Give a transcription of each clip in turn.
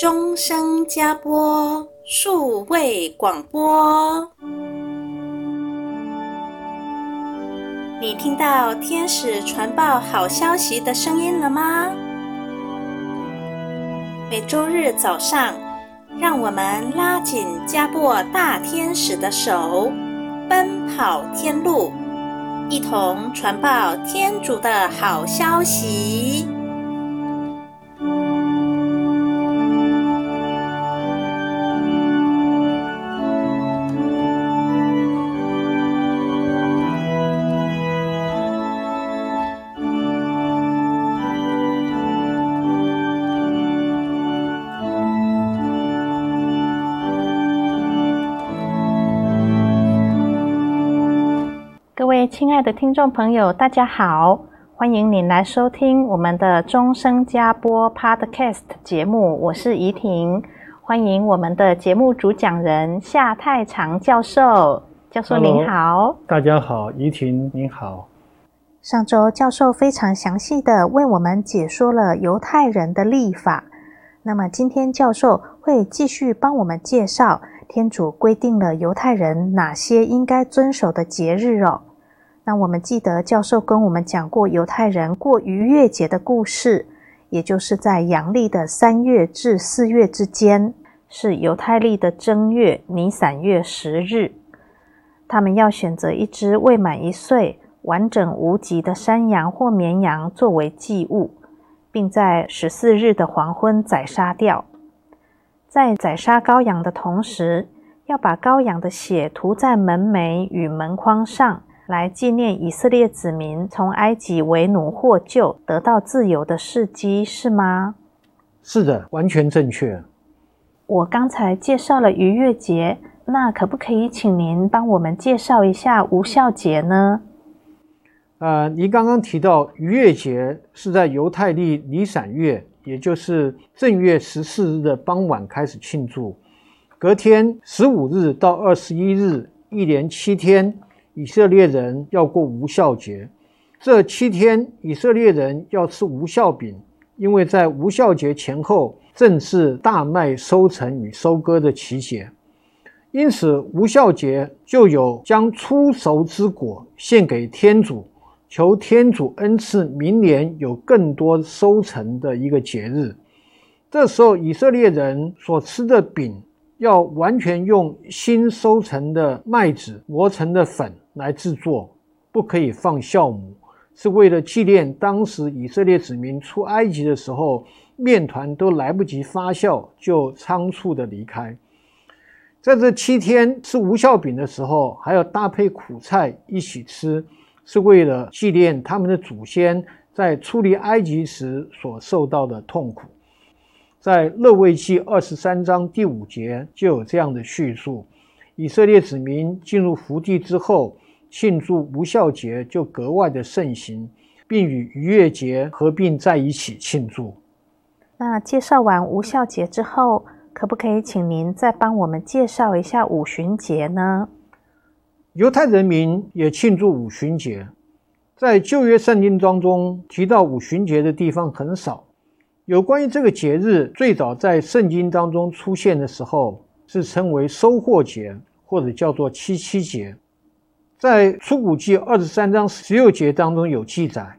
钟声加播数位广播。你听到天使传报好消息的声音了吗？每周日早上，让我们拉紧加播大天使的手，奔跑天路。一同传报天主的好消息。亲爱的听众朋友，大家好！欢迎您来收听我们的终生加播 Podcast 节目，我是怡婷。欢迎我们的节目主讲人夏太长教授，教授您好。大家好，怡婷您好。上周教授非常详细的为我们解说了犹太人的历法，那么今天教授会继续帮我们介绍天主规定了犹太人哪些应该遵守的节日哦。那我们记得教授跟我们讲过犹太人过逾越节的故事，也就是在阳历的三月至四月之间，是犹太历的正月尼散月十日。他们要选择一只未满一岁、完整无疾的山羊或绵羊作为祭物，并在十四日的黄昏宰杀掉。在宰杀羔羊的同时，要把羔羊的血涂在门楣与门框上。来纪念以色列子民从埃及为奴获救得到自由的事迹，是吗？是的，完全正确。我刚才介绍了逾越节，那可不可以请您帮我们介绍一下无效节呢？呃，您刚刚提到逾越节是在犹太历尼散月，也就是正月十四日的傍晚开始庆祝，隔天十五日到二十一日，一连七天。以色列人要过无酵节，这七天以色列人要吃无酵饼，因为在无酵节前后正是大麦收成与收割的期节，因此无酵节就有将初熟之果献给天主，求天主恩赐明年有更多收成的一个节日。这时候以色列人所吃的饼要完全用新收成的麦子磨成的粉。来制作，不可以放酵母，是为了纪念当时以色列子民出埃及的时候，面团都来不及发酵，就仓促的离开。在这七天吃无酵饼的时候，还要搭配苦菜一起吃，是为了纪念他们的祖先在出离埃及时所受到的痛苦。在勒位记二十三章第五节就有这样的叙述：以色列子民进入福地之后。庆祝无孝节就格外的盛行，并与逾越节合并在一起庆祝。那介绍完无孝节之后，可不可以请您再帮我们介绍一下五旬节呢？犹太人民也庆祝五旬节，在旧约圣经当中提到五旬节的地方很少。有关于这个节日，最早在圣经当中出现的时候，是称为收获节，或者叫做七七节。在出谷记二十三章十六节当中有记载，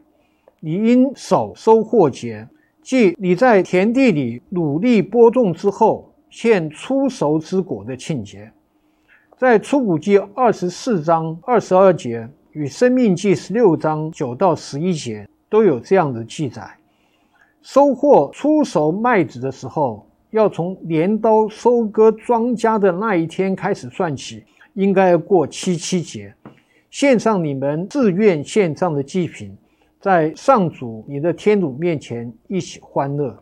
你应守收获节，即你在田地里努力播种之后，现初熟之果的庆节。在出谷记二十四章二十二节与生命记十六章九到十一节都有这样的记载。收获初熟麦子的时候，要从镰刀收割庄稼的那一天开始算起，应该要过七七节。献上你们自愿献上的祭品，在上主你的天主面前一起欢乐。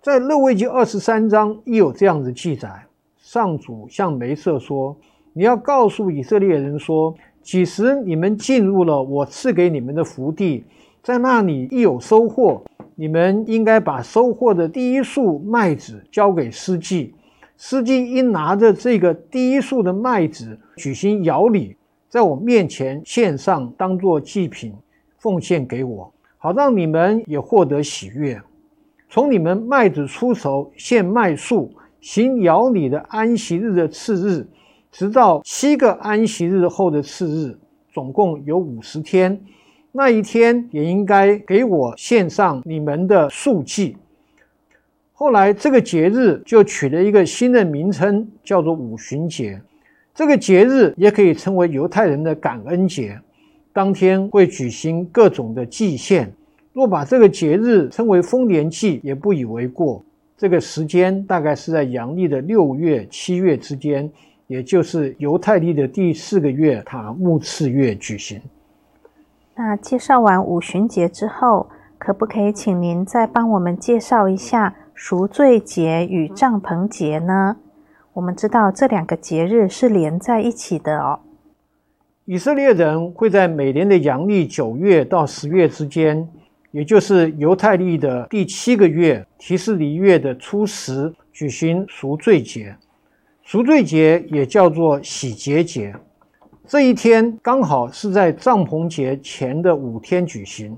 在勒未记二十三章亦有这样的记载：上主向梅瑟说：“你要告诉以色列人说，几时你们进入了我赐给你们的福地，在那里一有收获，你们应该把收获的第一束麦子交给司祭，司祭应拿着这个第一束的麦子举行摇礼。”在我面前献上，当作祭品奉献给我，好让你们也获得喜悦。从你们麦子出熟献麦束，行摇礼的安息日的次日，直到七个安息日后的次日，总共有五十天。那一天也应该给我献上你们的素祭。后来这个节日就取了一个新的名称，叫做五旬节。这个节日也可以称为犹太人的感恩节。当天会举行各种的祭献。若把这个节日称为丰年祭，也不以为过。这个时间大概是在阳历的六月、七月之间，也就是犹太历的第四个月塔木次月举行。那介绍完五旬节之后，可不可以请您再帮我们介绍一下赎罪节与帐篷节呢？我们知道这两个节日是连在一起的哦。以色列人会在每年的阳历九月到十月之间，也就是犹太历的第七个月提斯尼月的初十，举行赎罪节。赎罪节也叫做洗节节。这一天刚好是在帐篷节前的五天举行。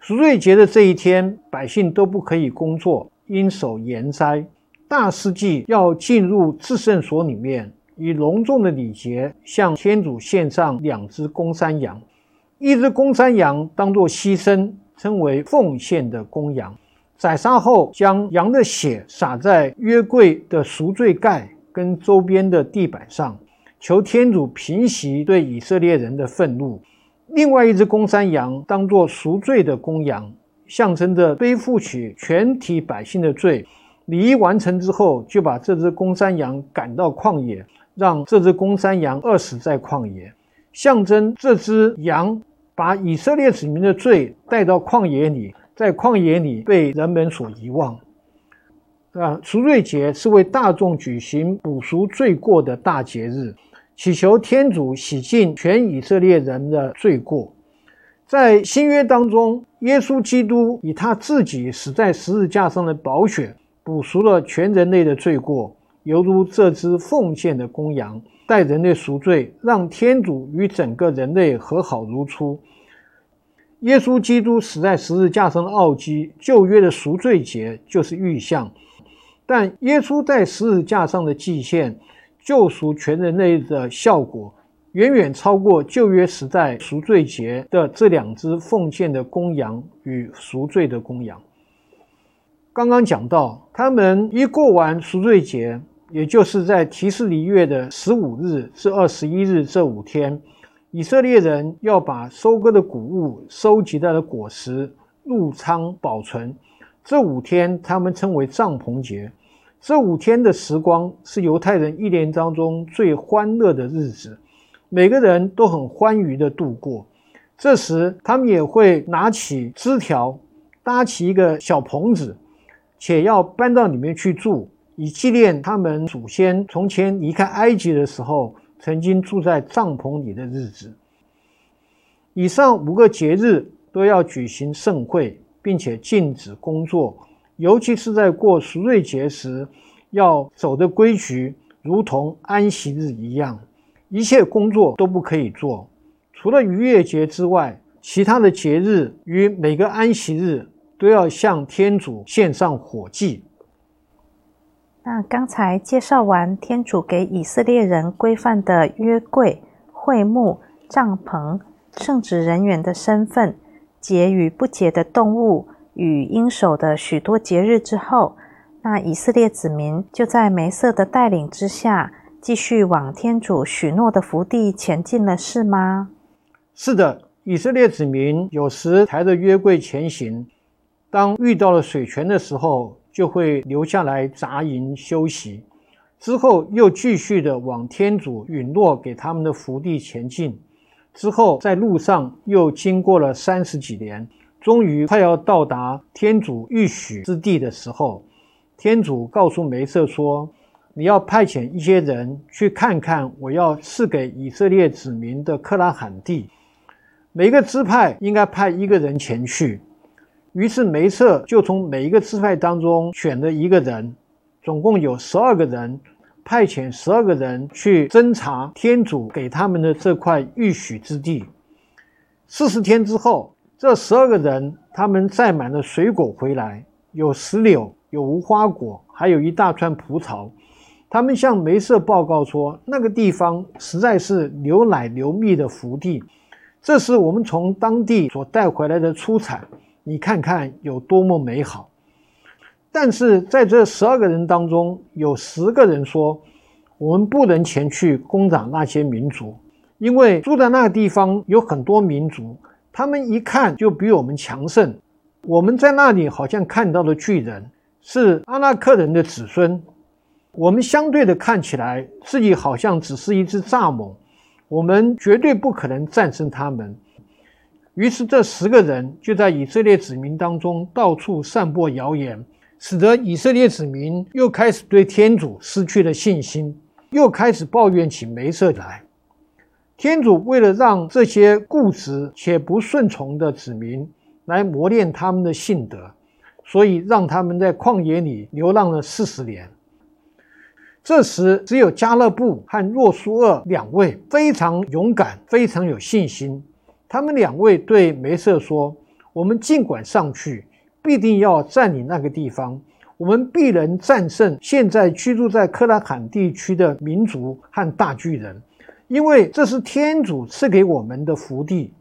赎罪节的这一天，百姓都不可以工作，应守严斋。大司祭要进入至圣所里面，以隆重的礼节向天主献上两只公山羊，一只公山羊当作牺牲，称为奉献的公羊。宰杀后，将羊的血洒在约柜的赎罪盖跟周边的地板上。求天主平息对以色列人的愤怒。另外一只公山羊当作赎罪的公羊，象征着背负起全体百姓的罪。礼仪完成之后，就把这只公山羊赶到旷野，让这只公山羊饿死在旷野，象征这只羊把以色列子民的罪带到旷野里，在旷野里被人们所遗忘。啊，赎罪节是为大众举行补赎罪过的大节日。祈求天主洗净全以色列人的罪过，在新约当中，耶稣基督以他自己死在十字架上的宝血，补赎了全人类的罪过，犹如这只奉献的公羊，代人类赎罪，让天主与整个人类和好如初。耶稣基督死在十字架上的奥迹，旧约的赎罪节就是预象，但耶稣在十字架上的祭献。救赎全人类的效果，远远超过旧约时代赎罪节的这两只奉献的公羊与赎罪的公羊。刚刚讲到，他们一过完赎罪节，也就是在提斯尼月的十五日至二十一日这五天，以色列人要把收割的谷物、收集到的果实入仓保存。这五天，他们称为帐篷节。这五天的时光是犹太人一年当中最欢乐的日子，每个人都很欢愉地度过。这时，他们也会拿起枝条，搭起一个小棚子，且要搬到里面去住，以纪念他们祖先从前离开埃及的时候曾经住在帐篷里的日子。以上五个节日都要举行盛会，并且禁止工作。尤其是在过赎罪节时，要守的规矩如同安息日一样，一切工作都不可以做。除了逾越节之外，其他的节日与每个安息日都要向天主献上火祭。那刚才介绍完天主给以色列人规范的约柜、会幕、帐篷、圣职人员的身份、洁与不洁的动物。与应守的许多节日之后，那以色列子民就在梅瑟的带领之下，继续往天主许诺的福地前进了，是吗？是的，以色列子民有时抬着约柜前行，当遇到了水泉的时候，就会留下来扎营休息，之后又继续的往天主允诺给他们的福地前进。之后在路上又经过了三十几年。终于快要到达天主预许之地的时候，天主告诉梅瑟说：“你要派遣一些人去看看我要赐给以色列子民的克拉罕地，每个支派应该派一个人前去。”于是梅瑟就从每一个支派当中选了一个人，总共有十二个人，派遣十二个人去侦查天主给他们的这块预许之地。四十天之后。这十二个人，他们载满了水果回来，有石榴，有无花果，还有一大串葡萄。他们向梅瑟报告说，那个地方实在是牛奶流蜜的福地。这是我们从当地所带回来的出产，你看看有多么美好。但是在这十二个人当中，有十个人说，我们不能前去攻打那些民族，因为住在那个地方有很多民族，他们一看就比我们强盛。我们在那里好像看到了巨人，是阿纳克人的子孙。我们相对的看起来，自己好像只是一只蚱蜢，我们绝对不可能战胜他们。于是这十个人就在以色列子民当中到处散播谣言。使得以色列子民又开始对天主失去了信心，又开始抱怨起梅瑟来。天主为了让这些固执且不顺从的子民来磨练他们的信德，所以让他们在旷野里流浪了四十年。这时，只有加勒布和若苏厄两位非常勇敢、非常有信心。他们两位对梅瑟说：“我们尽管上去。”必定要占领那个地方，我们必能战胜现在居住在克拉罕地区的民族和大巨人，因为这是天主赐给我们的福地。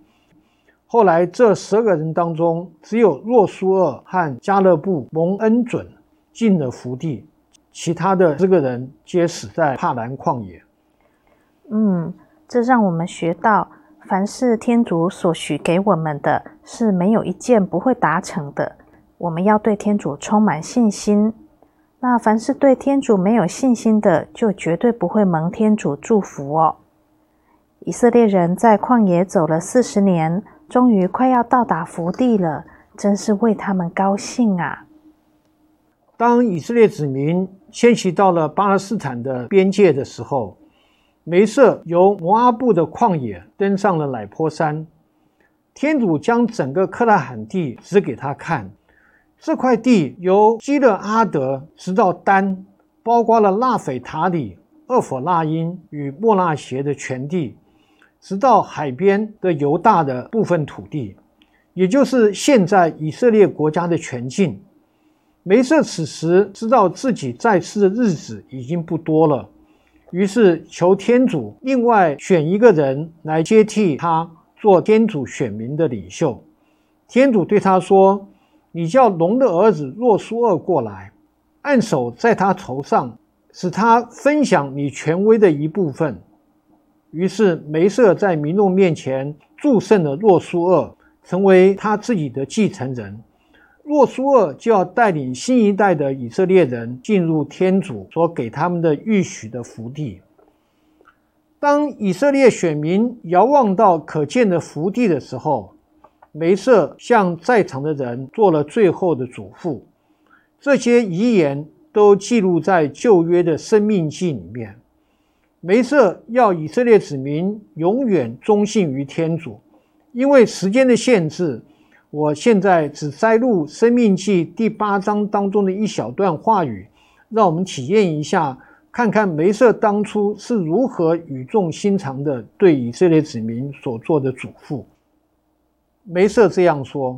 后来这十个人当中，只有若苏厄和加勒布蒙恩准进了福地，其他的十个人皆死在帕兰旷野。嗯，这让我们学到，凡是天主所许给我们的，是没有一件不会达成的。我们要对天主充满信心。那凡是对天主没有信心的，就绝对不会蒙天主祝福哦。以色列人在旷野走了四十年，终于快要到达福地了，真是为他们高兴啊！当以色列子民迁徙到了巴勒斯坦的边界的时候，梅瑟由摩阿布的旷野登上了乃坡山，天主将整个克拉罕地指给他看。这块地由基勒阿德直到丹，包括了纳斐塔里、厄弗拉因与莫纳协的全地，直到海边的犹大的部分土地，也就是现在以色列国家的全境。梅瑟此时知道自己在世的日子已经不多了，于是求天主另外选一个人来接替他做天主选民的领袖。天主对他说。你叫龙的儿子若苏厄过来，按手在他头上，使他分享你权威的一部分。于是梅瑟在民众面前祝圣了若苏厄，成为他自己的继承人。若苏厄就要带领新一代的以色列人进入天主所给他们的预许的福地。当以色列选民遥望到可见的福地的时候，梅瑟向在场的人做了最后的嘱咐，这些遗言都记录在旧约的生命记里面。梅瑟要以色列子民永远忠信于天主，因为时间的限制，我现在只摘录生命记第八章当中的一小段话语，让我们体验一下，看看梅瑟当初是如何语重心长地对以色列子民所做的嘱咐。梅瑟这样说：“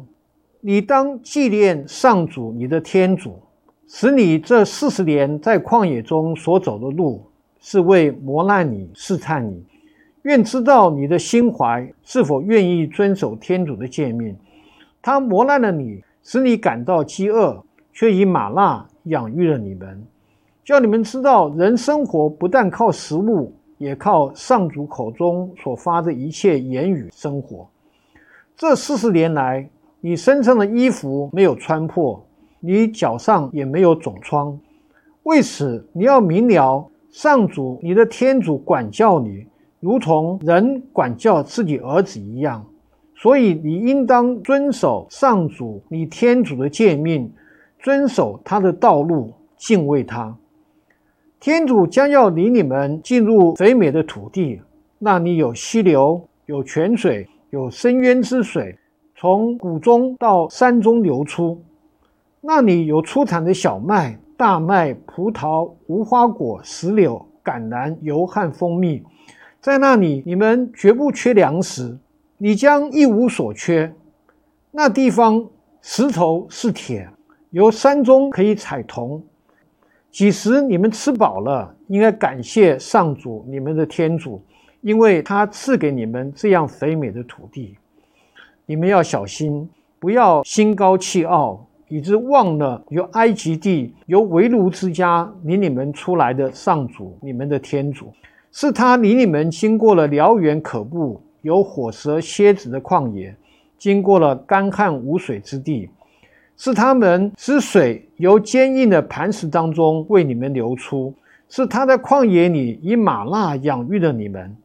你当纪念上主你的天主，使你这四十年在旷野中所走的路，是为磨难你、试探你，愿知道你的心怀是否愿意遵守天主的诫命。他磨难了你，使你感到饥饿，却以玛纳养育了你们，叫你们知道人生活不但靠食物，也靠上主口中所发的一切言语生活。”这四十年来，你身上的衣服没有穿破，你脚上也没有肿疮。为此，你要明了，上主你的天主管教你，如同人管教自己儿子一样。所以，你应当遵守上主你天主的诫命，遵守他的道路，敬畏他。天主将要领你们进入肥美的土地，那里有溪流，有泉水。有深渊之水从谷中到山中流出，那里有出产的小麦、大麦、葡萄、无花果、石榴、橄榄油和蜂蜜，在那里你们绝不缺粮食，你将一无所缺。那地方石头是铁，由山中可以采铜。几时你们吃饱了，应该感谢上主你们的天主，因为他赐给你们这样肥美的土地。你们要小心，不要心高气傲，以致忘了由埃及地、由为奴之家领你们出来的上主你们的天主。是他领你们经过了辽远可怖、有火蛇蝎子的旷野，经过了干旱无水之地；是他们使水由坚硬的磐石当中为你们流出；是他在旷野里以吗哪养育了你们。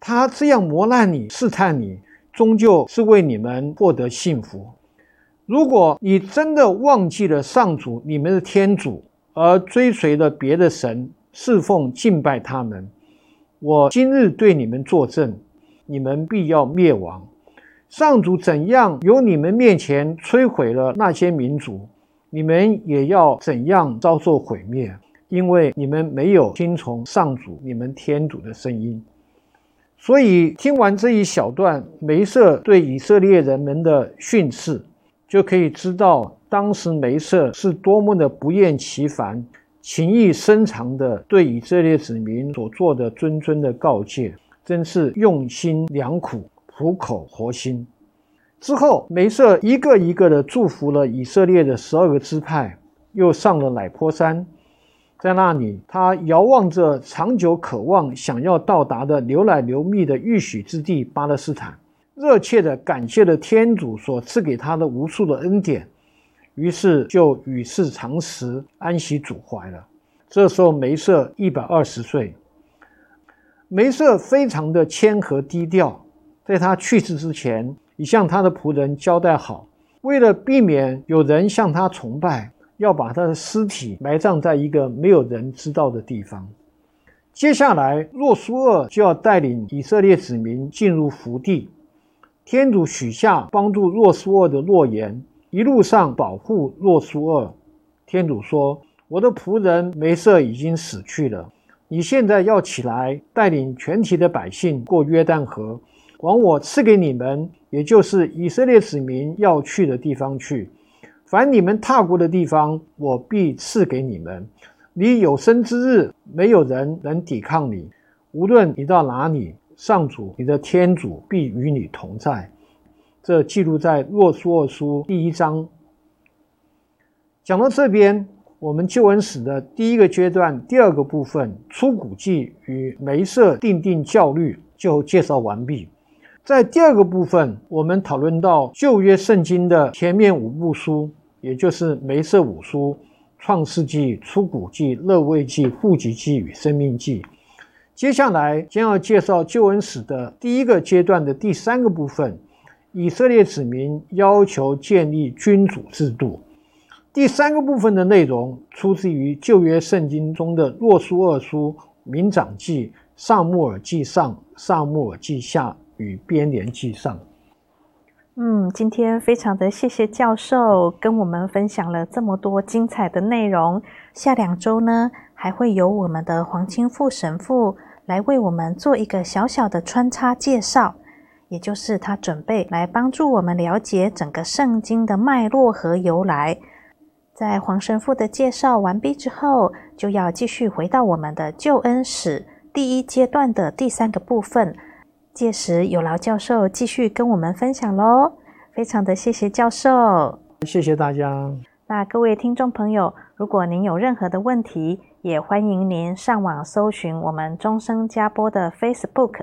他这样磨难你、试探你，终究是为你们获得幸福。如果你真的忘记了上主你们的天主，而追随了别的神，侍奉敬拜他们，我今日对你们作证，你们必要灭亡。上主怎样由你们面前摧毁了那些民族，你们也要怎样遭受毁灭，因为你们没有听从上主你们天主的声音。所以听完这一小段梅瑟对以色列人们的训斥，就可以知道当时梅瑟是多么的不厌其烦。情意深长地对以色列子民所做的谆谆的告诫，真是用心良苦，苦口婆心。之后，梅瑟一个一个地祝福了以色列的十二个支派，又上了乃坡山，在那里，他遥望着长久渴望、想要到达的牛奶流蜜的应许之地巴勒斯坦，热切地感谢了天主所赐给他的无数的恩典。于是就与世长辞，安息主怀了。这时候梅瑟一百二十岁，梅瑟非常的谦和低调，在他去世之前，已向他的仆人交代好，为了避免有人向他崇拜，要把他的尸体埋葬在一个没有人知道的地方。接下来，若苏厄就要带领以色列子民进入福地，天主许下帮助若苏厄的诺言。一路上保护若苏厄，天主说：“我的仆人梅瑟已经死去了，你现在要起来，带领全体的百姓过约旦河，往我赐给你们，也就是以色列子民要去的地方去。凡你们踏过的地方，我必赐给你们。你有生之日，没有人能抵抗你。无论你到哪里，上主你的天主必与你同在。”这记录在《若苏厄书》第一章。讲到这边，我们救恩史的第一个阶段第二个部分——出谷记与梅瑟订定教律，就介绍完毕。在第二个部分，我们讨论到旧约圣经的前面五部书，也就是梅瑟五书：创世纪、出谷记、勒位记、户籍记与生命记。接下来将要介绍救恩史的第一个阶段的第三个部分。以色列子民要求建立君主制度。第三个部分的内容出自于旧约圣经中的若书二书、民长记、撒母耳记上、撒母耳记下与编年记上。嗯，今天非常的谢谢教授跟我们分享了这么多精彩的内容。下两周呢，还会有我们的黄清富神父来为我们做一个小小的穿插介绍。也就是他准备来帮助我们了解整个圣经的脉络和由来。在黄神父的介绍完毕之后，就要继续回到我们的救恩史第一阶段的第三个部分。届时有劳教授继续跟我们分享喽。非常的谢谢教授，谢谢大家。那各位听众朋友，如果您有任何的问题，也欢迎您上网搜寻我们终生加播的 Facebook，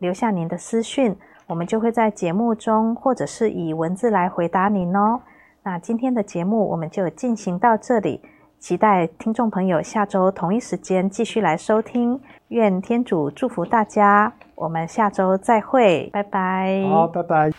留下您的私讯。我们就会在节目中，或者是以文字来回答您哦。那今天的节目我们就进行到这里，期待听众朋友下周同一时间继续来收听。愿天主祝福大家，我们下周再会，拜拜。好，拜拜。